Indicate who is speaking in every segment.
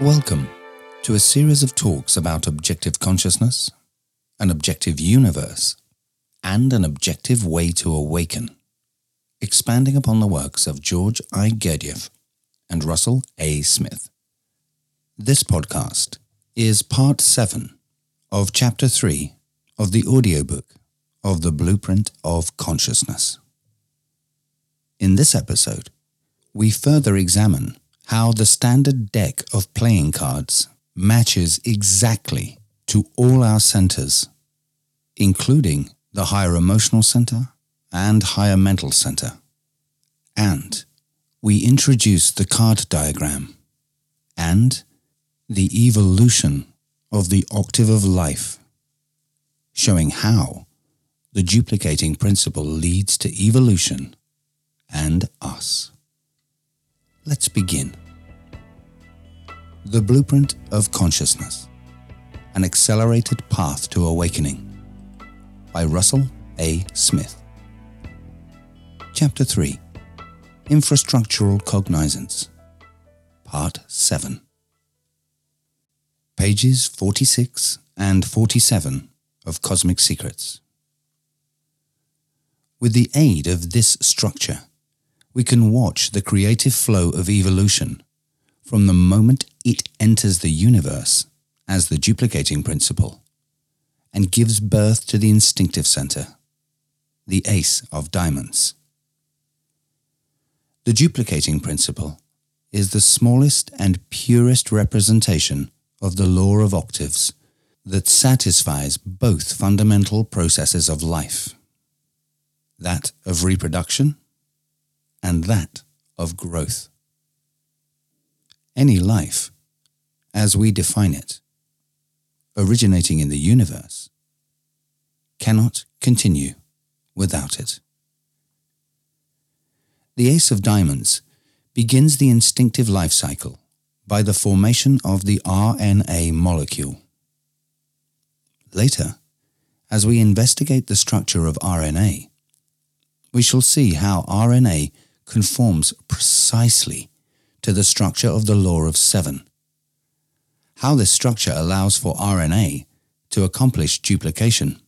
Speaker 1: Welcome to a series of talks about objective consciousness, an objective universe, and an objective way to awaken, expanding upon the works of George I. Gurdjieff and Russell A. Smith. This podcast is part 7 of chapter 3 of the audiobook of The Blueprint of Consciousness. In this episode, we further examine how the standard deck of playing cards matches exactly to all our centers, including the higher emotional center and higher mental center. And we introduce the card diagram and the evolution of the octave of life, showing how the duplicating principle leads to evolution and us. Let's begin. The Blueprint of Consciousness An Accelerated Path to Awakening by Russell A. Smith. Chapter 3 Infrastructural Cognizance Part 7 Pages 46 and 47 of Cosmic Secrets. With the aid of this structure, we can watch the creative flow of evolution from the moment it enters the universe as the duplicating principle and gives birth to the instinctive center, the ace of diamonds. The duplicating principle is the smallest and purest representation of the law of octaves that satisfies both fundamental processes of life that of reproduction and that of growth. Any life, as we define it, originating in the universe, cannot continue without it. The Ace of Diamonds begins the instinctive life cycle by the formation of the RNA molecule. Later, as we investigate the structure of RNA, we shall see how RNA conforms precisely to the structure of the law of seven. How this structure allows for RNA to accomplish duplication,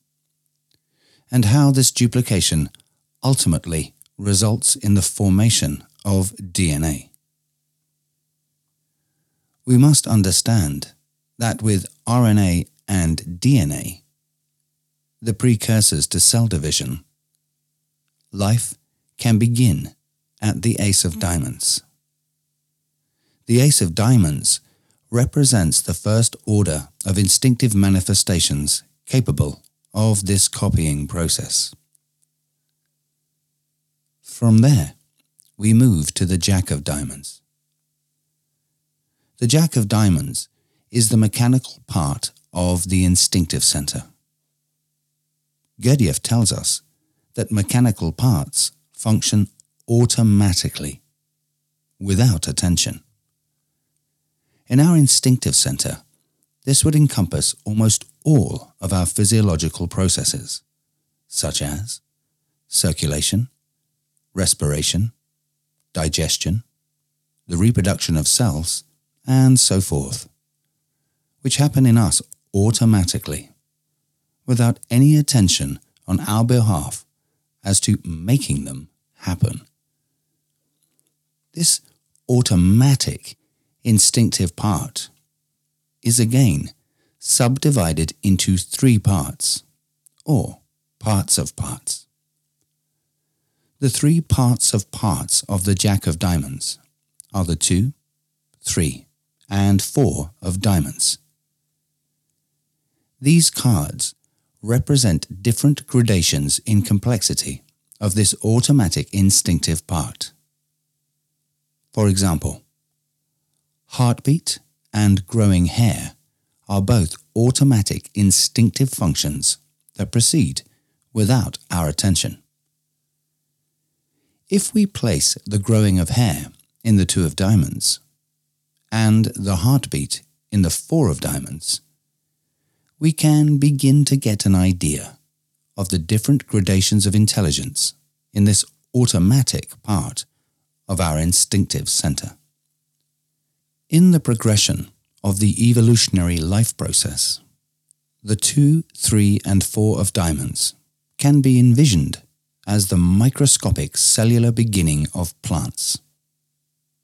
Speaker 1: and how this duplication ultimately results in the formation of DNA. We must understand that with RNA and DNA, the precursors to cell division, life can begin at the Ace of Diamonds. The Ace of Diamonds represents the first order of instinctive manifestations capable of this copying process. From there, we move to the Jack of Diamonds. The Jack of Diamonds is the mechanical part of the instinctive center. Gurdjieff tells us that mechanical parts function automatically, without attention. In our instinctive center, this would encompass almost all of our physiological processes, such as circulation, respiration, digestion, the reproduction of cells, and so forth, which happen in us automatically, without any attention on our behalf as to making them happen. This automatic, instinctive part is again subdivided into three parts, or parts of parts. The three parts of parts of the Jack of Diamonds are the two, three, and four of diamonds. These cards represent different gradations in complexity of this automatic instinctive part. For example, heartbeat and growing hair are both automatic instinctive functions that proceed without our attention. If we place the growing of hair in the two of diamonds and the heartbeat in the four of diamonds, we can begin to get an idea of the different gradations of intelligence in this automatic part of our instinctive center. In the progression of the evolutionary life process, the 2, 3, and 4 of diamonds can be envisioned as the microscopic cellular beginning of plants,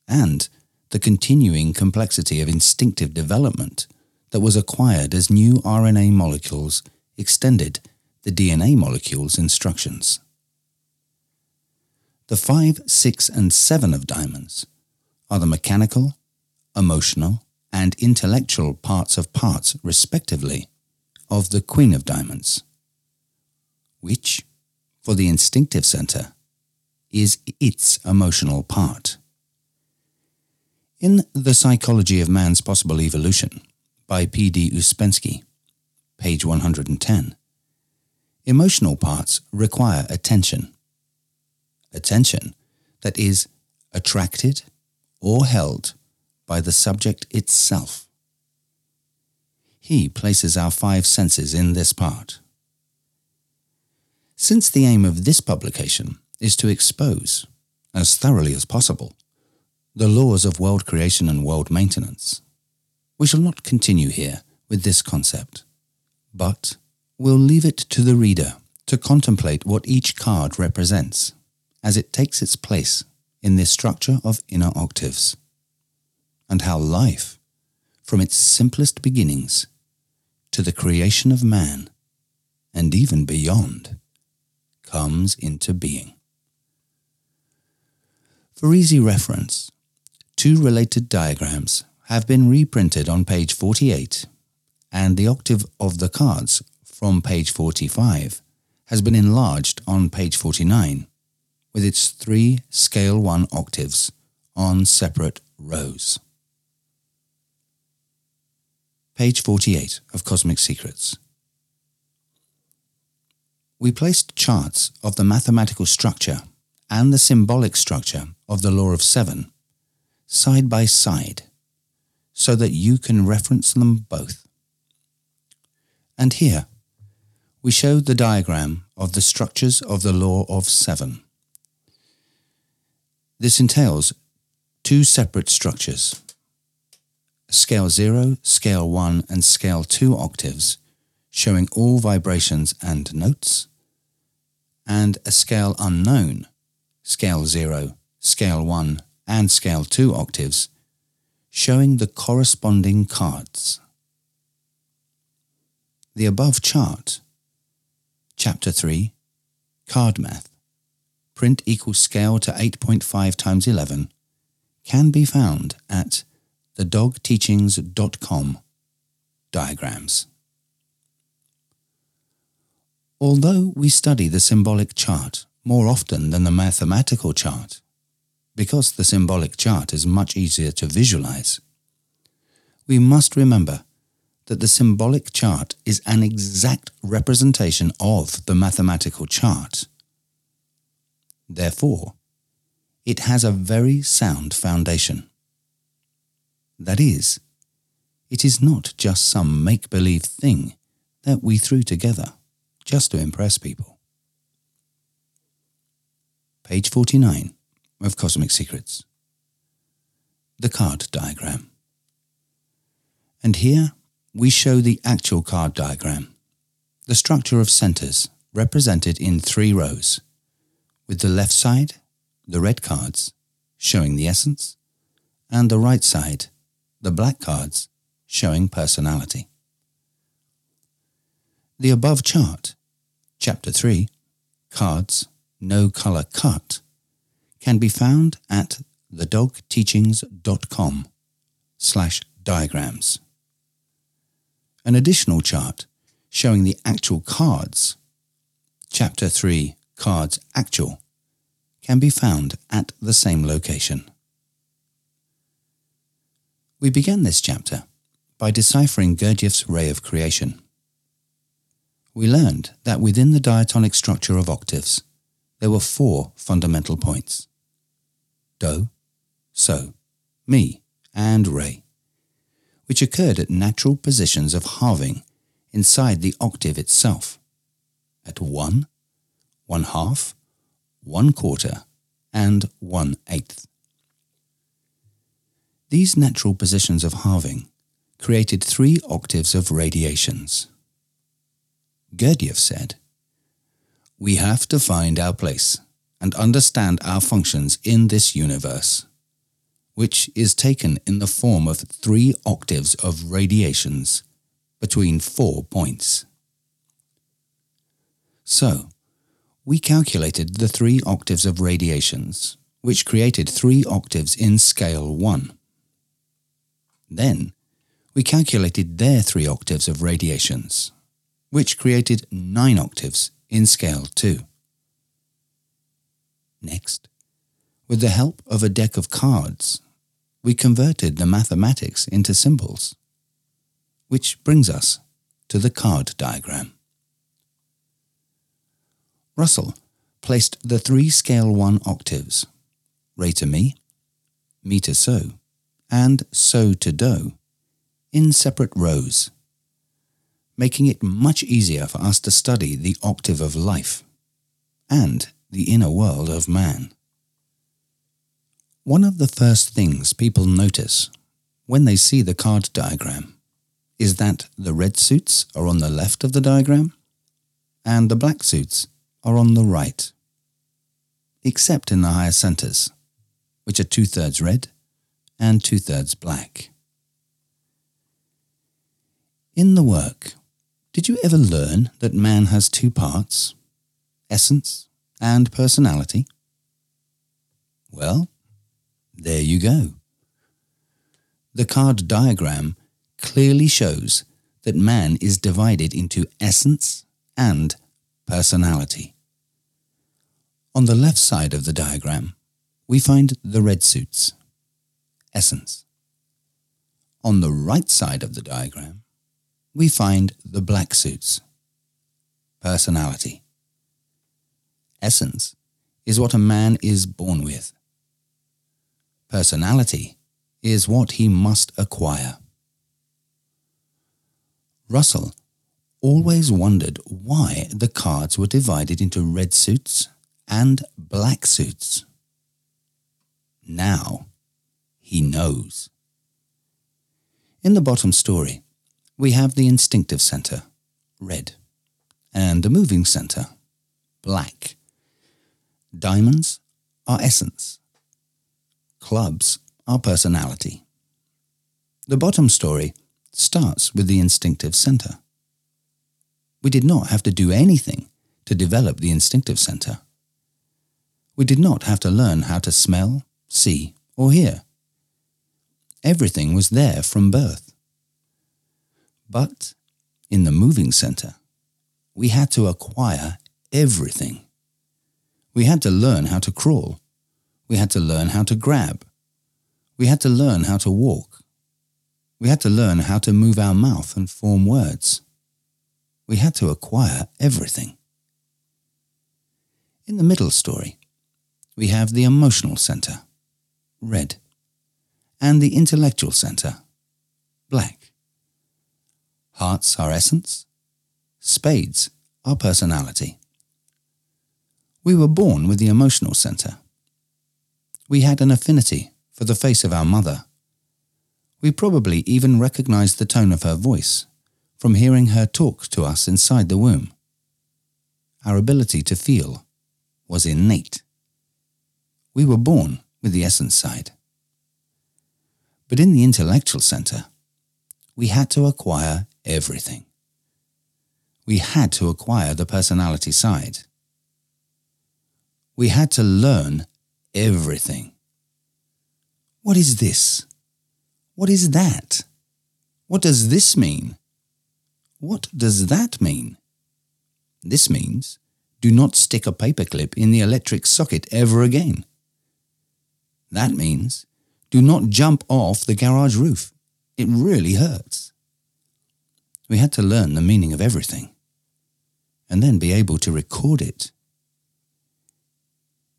Speaker 1: and the continuing complexity of instinctive development that was acquired as new RNA molecules extended the DNA molecule's instructions. The 5, 6, and 7 of diamonds are the mechanical, emotional, and intellectual parts of parts, respectively, of the Queen of Diamonds, which, for the instinctive center, is its emotional part. In The Psychology of Man's Possible Evolution by P.D. Ouspensky, page 110, emotional parts require attention. Attention that is attracted or held by the subject itself. He places our five senses in this part. Since the aim of this publication is to expose, as thoroughly as possible, the laws of world creation and world maintenance, we shall not continue here with this concept, but will leave it to the reader to contemplate what each card represents as it takes its place in this structure of inner octaves and how life, from its simplest beginnings to the creation of man, and even beyond, comes into being. For easy reference, two related diagrams have been reprinted on page 48, and the octave of the cards from page 45 has been enlarged on page 49 with its three scale 1 octaves on separate rows page 48 of Cosmic Secrets. We placed charts of the mathematical structure and the symbolic structure of the Law of Seven side by side so that you can reference them both. And here, we show the diagram of the structures of the Law of Seven. This entails two separate structures scale 0, scale 1 and scale 2 octaves, showing all vibrations and notes, and a scale unknown, scale 0, scale 1 and scale 2 octaves, showing the corresponding cards. The above chart, Chapter 3, Card Math, print equals scale to 8.5 times 11, can be found at thedogteachings.com diagrams. Although we study the symbolic chart more often than the mathematical chart, because the symbolic chart is much easier to visualize, we must remember that the symbolic chart is an exact representation of the mathematical chart. Therefore, it has a very sound foundation. That is, it is not just some make believe thing that we threw together just to impress people. Page 49 of Cosmic Secrets. The card diagram. And here we show the actual card diagram, the structure of centers represented in three rows, with the left side, the red cards, showing the essence, and the right side, the black cards showing personality. The above chart, Chapter 3, Cards No Color Cut, can be found at thedogteachings.com slash diagrams. An additional chart showing the actual cards, Chapter 3, Cards Actual, can be found at the same location. We began this chapter by deciphering Gurdjieff's ray of creation. We learned that within the diatonic structure of octaves, there were four fundamental points do, so, mi, and re, which occurred at natural positions of halving inside the octave itself, at one, one half, one quarter, and one eighth. These natural positions of halving created three octaves of radiations. Gurdjieff said, We have to find our place and understand our functions in this universe, which is taken in the form of three octaves of radiations between four points. So, we calculated the three octaves of radiations, which created three octaves in scale 1. Then, we calculated their three octaves of radiations, which created nine octaves in scale 2. Next, with the help of a deck of cards, we converted the mathematics into symbols, which brings us to the card diagram. Russell placed the three scale 1 octaves, re to mi, mi to so, and so to do, in separate rows, making it much easier for us to study the octave of life and the inner world of man. One of the first things people notice when they see the card diagram is that the red suits are on the left of the diagram and the black suits are on the right, except in the higher centers, which are two thirds red and two thirds black. In the work, did you ever learn that man has two parts, essence and personality? Well, there you go. The card diagram clearly shows that man is divided into essence and personality. On the left side of the diagram, we find the red suits, essence. On the right side of the diagram, we find the black suits, personality. Essence is what a man is born with. Personality is what he must acquire. Russell always wondered why the cards were divided into red suits and black suits. Now he knows. In the bottom story, we have the instinctive center, red, and the moving center, black. Diamonds are essence. Clubs are personality. The bottom story starts with the instinctive center. We did not have to do anything to develop the instinctive center. We did not have to learn how to smell, see, or hear. Everything was there from birth. But in the moving center, we had to acquire everything. We had to learn how to crawl. We had to learn how to grab. We had to learn how to walk. We had to learn how to move our mouth and form words. We had to acquire everything. In the middle story, we have the emotional center, red and the intellectual center, black. Hearts are essence, spades are personality. We were born with the emotional center. We had an affinity for the face of our mother. We probably even recognized the tone of her voice from hearing her talk to us inside the womb. Our ability to feel was innate. We were born with the essence side. But in the intellectual center, we had to acquire everything. We had to acquire the personality side. We had to learn everything. What is this? What is that? What does this mean? What does that mean? This means do not stick a paperclip in the electric socket ever again. That means do not jump off the garage roof. It really hurts. We had to learn the meaning of everything and then be able to record it.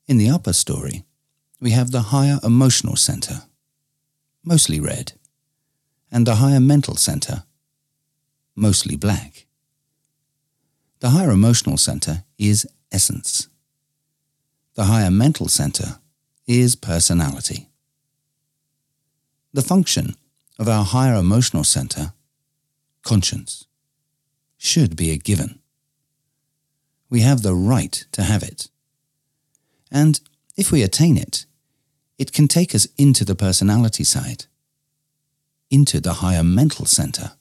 Speaker 1: In the upper story, we have the higher emotional center, mostly red, and the higher mental center, mostly black. The higher emotional center is essence. The higher mental center is personality. The function of our higher emotional center, conscience, should be a given. We have the right to have it. And if we attain it, it can take us into the personality side, into the higher mental center,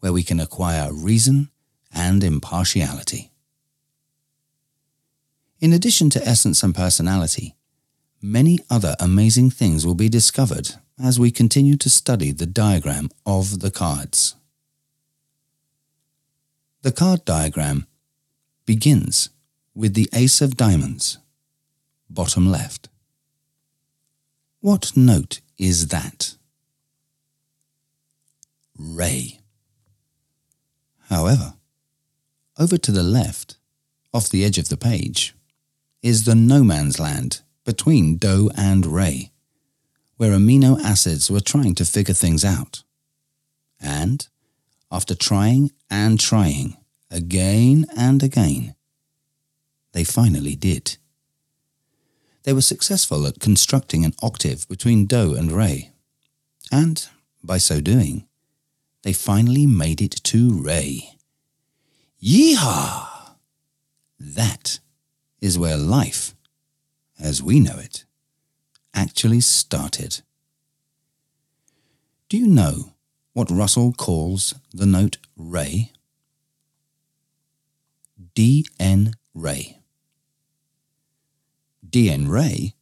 Speaker 1: where we can acquire reason and impartiality. In addition to essence and personality, many other amazing things will be discovered as we continue to study the diagram of the cards. The card diagram begins with the Ace of Diamonds, bottom left. What note is that? Re. However, over to the left, off the edge of the page, is the no man's land between Do and Re, where amino acids were trying to figure things out. And, after trying and trying, again and again, they finally did. They were successful at constructing an octave between Do and Re, and, by so doing, they finally made it to Re. Yeehaw! That is where life, as we know it, actually started. Do you know what Russell calls the note Re? DN Re. DN Re,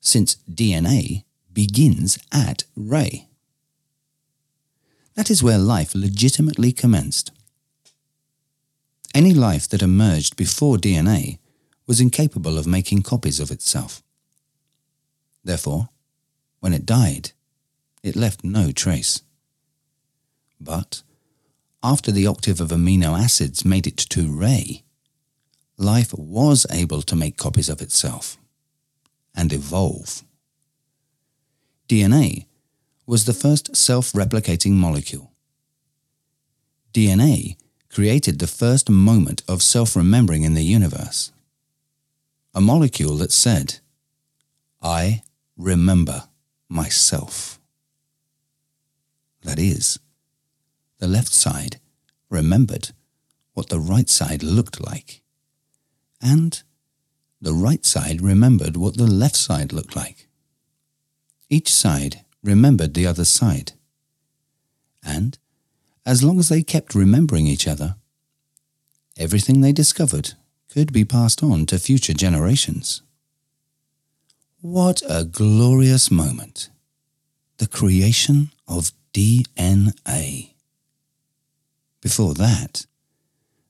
Speaker 1: since DNA begins at Re. That is where life legitimately commenced. Any life that emerged before DNA was incapable of making copies of itself. Therefore, when it died, it left no trace. But after the octave of amino acids made it to Re, life was able to make copies of itself and evolve. DNA was the first self-replicating molecule. DNA created the first moment of self-remembering in the universe a molecule that said, I remember myself. That is, the left side remembered what the right side looked like, and the right side remembered what the left side looked like. Each side remembered the other side, and as long as they kept remembering each other, everything they discovered could be passed on to future generations. What a glorious moment! The creation of DNA. Before that,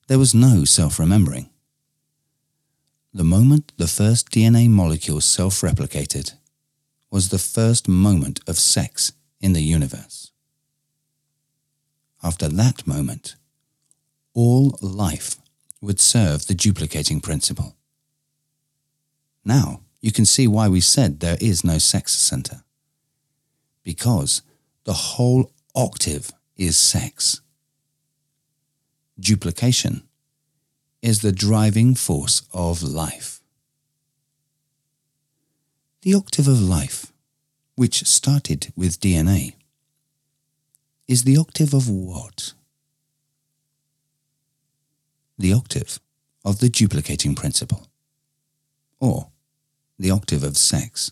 Speaker 1: there was no self-remembering. The moment the first DNA molecule self-replicated was the first moment of sex in the universe. After that moment, all life would serve the duplicating principle. Now, you can see why we said there is no sex center. Because the whole octave is sex. Duplication is the driving force of life. The octave of life, which started with DNA, is the octave of what? the octave of the duplicating principle, or the octave of sex.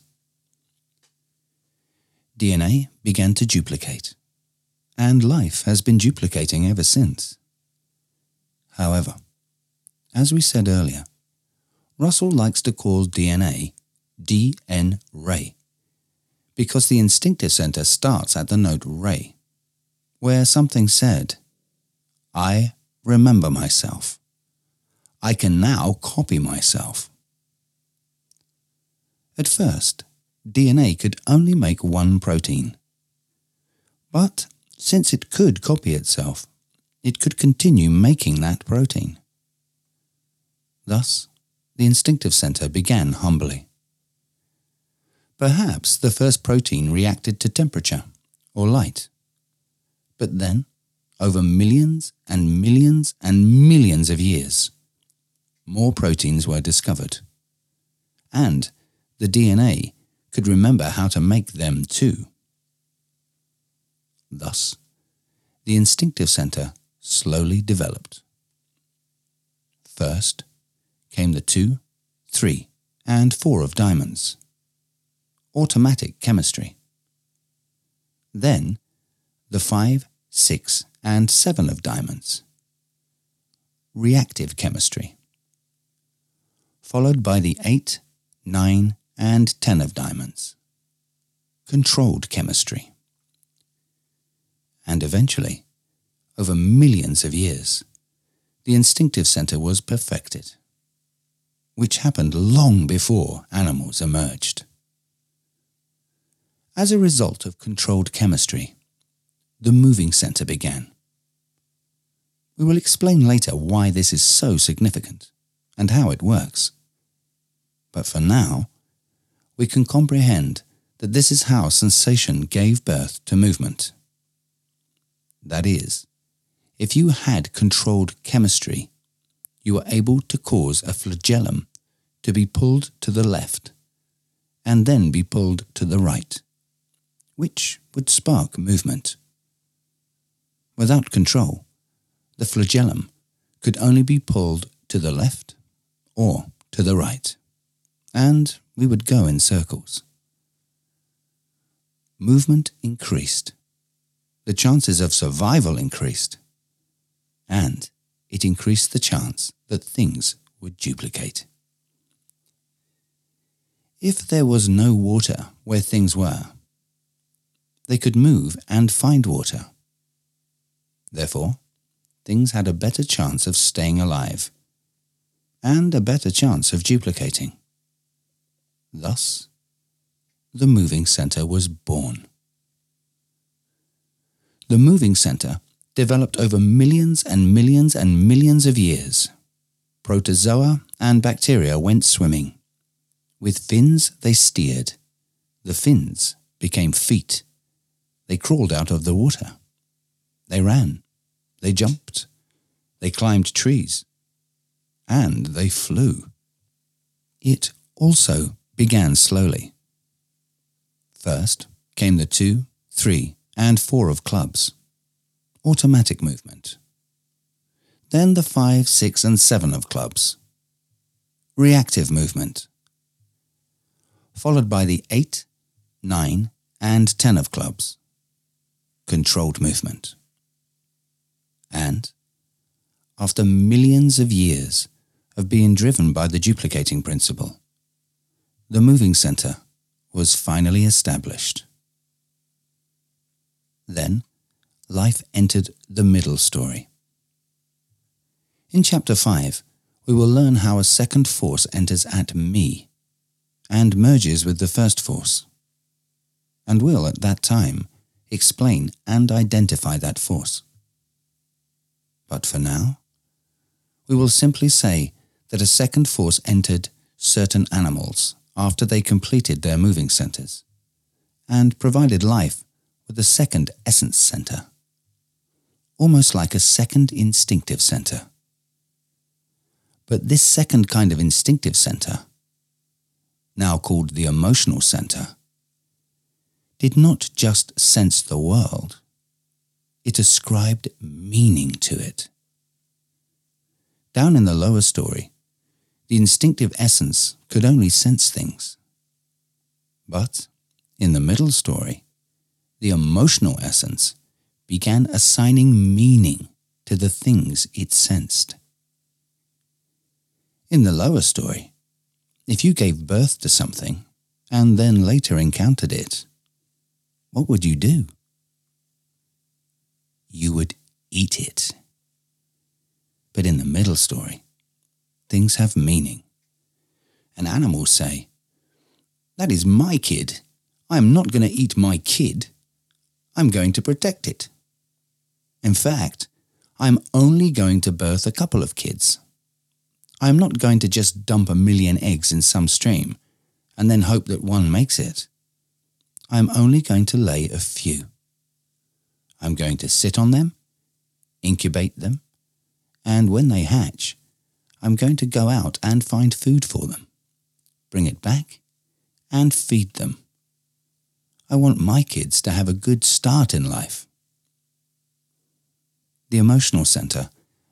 Speaker 1: DNA began to duplicate, and life has been duplicating ever since. However, as we said earlier, Russell likes to call DNA DN Re because the instinctive center starts at the note Re, where something said, I remember myself. I can now copy myself. At first, DNA could only make one protein. But since it could copy itself, it could continue making that protein. Thus, the instinctive center began humbly. Perhaps the first protein reacted to temperature or light. But then over millions and millions and millions of years, more proteins were discovered. And the DNA could remember how to make them too. Thus, the instinctive center slowly developed. First came the two, three, and four of diamonds. Automatic chemistry. Then the five, six, and seven of diamonds. Reactive chemistry. Followed by the eight, nine, and ten of diamonds. Controlled chemistry. And eventually, over millions of years, the instinctive center was perfected, which happened long before animals emerged. As a result of controlled chemistry, the moving center began. We will explain later why this is so significant and how it works. But for now, we can comprehend that this is how sensation gave birth to movement. That is, if you had controlled chemistry, you were able to cause a flagellum to be pulled to the left and then be pulled to the right, which would spark movement. Without control, the flagellum could only be pulled to the left or to the right, and we would go in circles. Movement increased. The chances of survival increased. And it increased the chance that things would duplicate. If there was no water where things were, they could move and find water. Therefore, things had a better chance of staying alive and a better chance of duplicating. Thus, the moving center was born. The moving center developed over millions and millions and millions of years. Protozoa and bacteria went swimming. With fins they steered. The fins became feet. They crawled out of the water. They ran. They jumped. They climbed trees. And they flew. It also began slowly. First came the two, three, and four of clubs. Automatic movement. Then the five, six, and seven of clubs. Reactive movement. Followed by the eight, nine, and ten of clubs. Controlled movement. And, after millions of years of being driven by the duplicating principle, the moving center was finally established. Then, life entered the middle story. In Chapter 5, we will learn how a second force enters at mi and merges with the first force, and will at that time explain and identify that force. But for now, we will simply say that a second force entered certain animals after they completed their moving centers and provided life with a second essence center, almost like a second instinctive center. But this second kind of instinctive center, now called the emotional center, did not just sense the world, it ascribed meaning to it. Down in the lower story, the instinctive essence could only sense things. But in the middle story, the emotional essence began assigning meaning to the things it sensed. In the lower story, if you gave birth to something and then later encountered it, what would you do? you would eat it. But in the middle story, things have meaning. And animals say, That is my kid. I am not going to eat my kid. I'm going to protect it. In fact, I'm only going to birth a couple of kids. I am not going to just dump a million eggs in some stream and then hope that one makes it. I am only going to lay a few. I'm going to sit on them, incubate them, and when they hatch, I'm going to go out and find food for them, bring it back, and feed them. I want my kids to have a good start in life the emotional center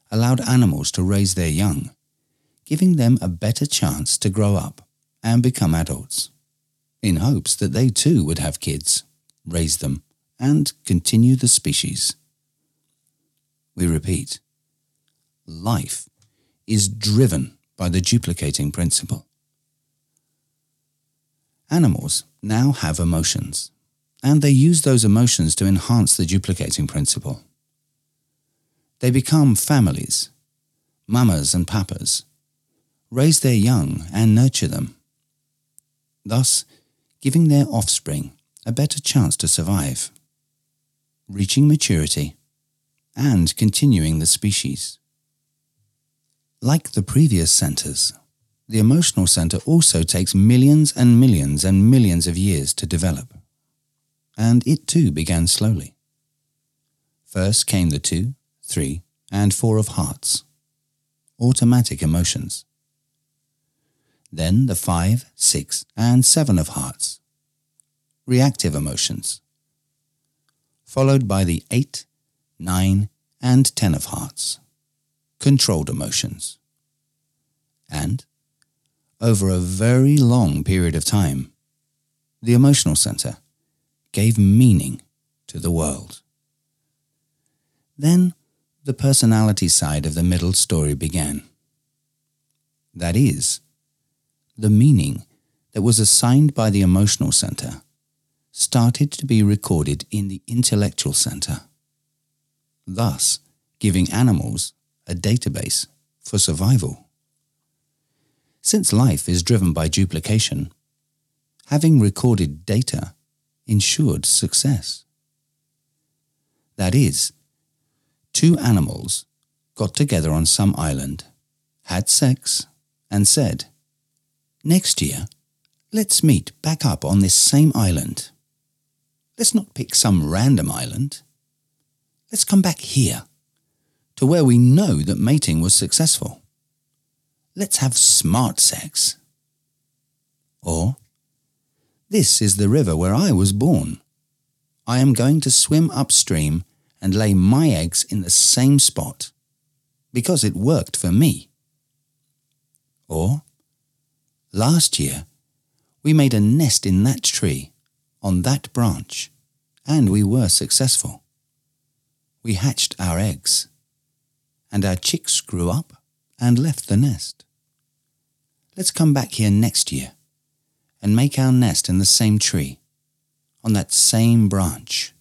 Speaker 1: allowed animals to raise their young, giving them a better chance to grow up and become adults, in hopes that they too would have kids, raise them, and continue the species. We repeat, life is driven by the duplicating principle. Animals now have emotions, and they use those emotions to enhance the duplicating principle. They become families, mamas and papas, raise their young and nurture them, thus giving their offspring a better chance to survive, reaching maturity, and continuing the species. Like the previous centers, the emotional center also takes millions and millions and millions of years to develop. And it too began slowly. First came the two, three, and four of hearts, automatic emotions. Then the five, six, and seven of hearts, reactive emotions. Followed by the eight, nine, and ten of hearts, controlled emotions. And over a very long period of time, the emotional center gave meaning to the world. Then the personality side of the middle story began. That is, the meaning that was assigned by the emotional center started to be recorded in the intellectual center, thus giving animals a database for survival. Since life is driven by duplication, having recorded data ensured success. That is, two animals got together on some island, had sex, and said, Next year, let's meet back up on this same island. Let's not pick some random island. Let's come back here, to where we know that mating was successful. Let's have smart sex. Or, this is the river where I was born. I am going to swim upstream and lay my eggs in the same spot because it worked for me. Or, last year, we made a nest in that tree, on that branch, and we were successful. We hatched our eggs, and our chicks grew up and left the nest. Let's come back here next year and make our nest in the same tree, on that same branch.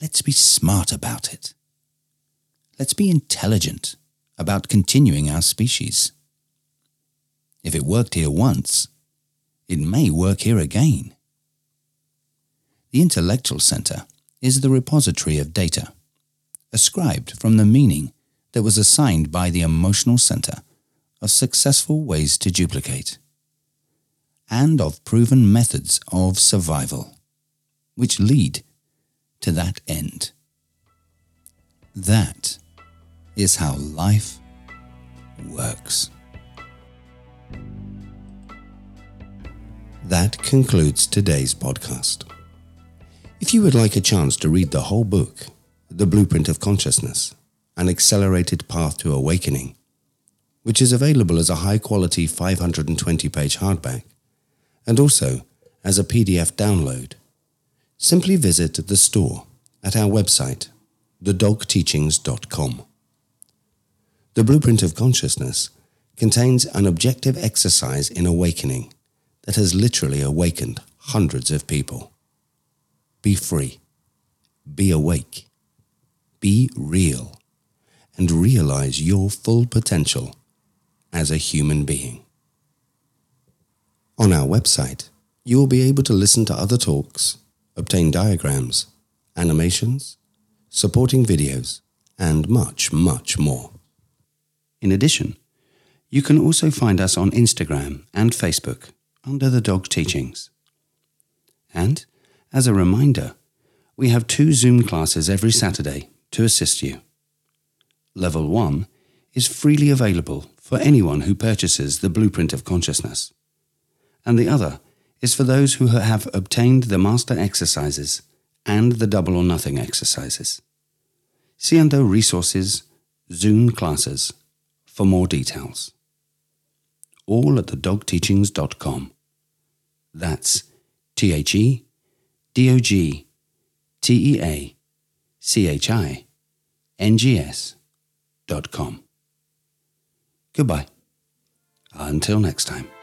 Speaker 1: Let's be smart about it. Let's be intelligent about continuing our species. If it worked here once, it may work here again. The intellectual center is the repository of data, ascribed from the meaning that was assigned by the emotional center of successful ways to duplicate and of proven methods of survival, which lead to that end. That is how life works. That concludes today's podcast. If you would like a chance to read the whole book, The Blueprint of Consciousness, an accelerated path to awakening, which is available as a high quality 520 page hardback and also as a PDF download, simply visit the store at our website, thedogteachings.com. The Blueprint of Consciousness contains an objective exercise in awakening that has literally awakened hundreds of people. Be free, be awake, be real and realize your full potential as a human being. On our website, you will be able to listen to other talks, obtain diagrams, animations, supporting videos, and much, much more. In addition, you can also find us on Instagram and Facebook under the Dog Teachings. And, as a reminder, we have two Zoom classes every Saturday to assist you. Level 1 is freely available for anyone who purchases the Blueprint of Consciousness, and the other is for those who have obtained the Master Exercises and the Double or Nothing exercises. See under Resources, Zoom Classes for more details. All at thedogteachings.com. That's T H E D O G T E A C H I N G S dot com. Goodbye. Until next time.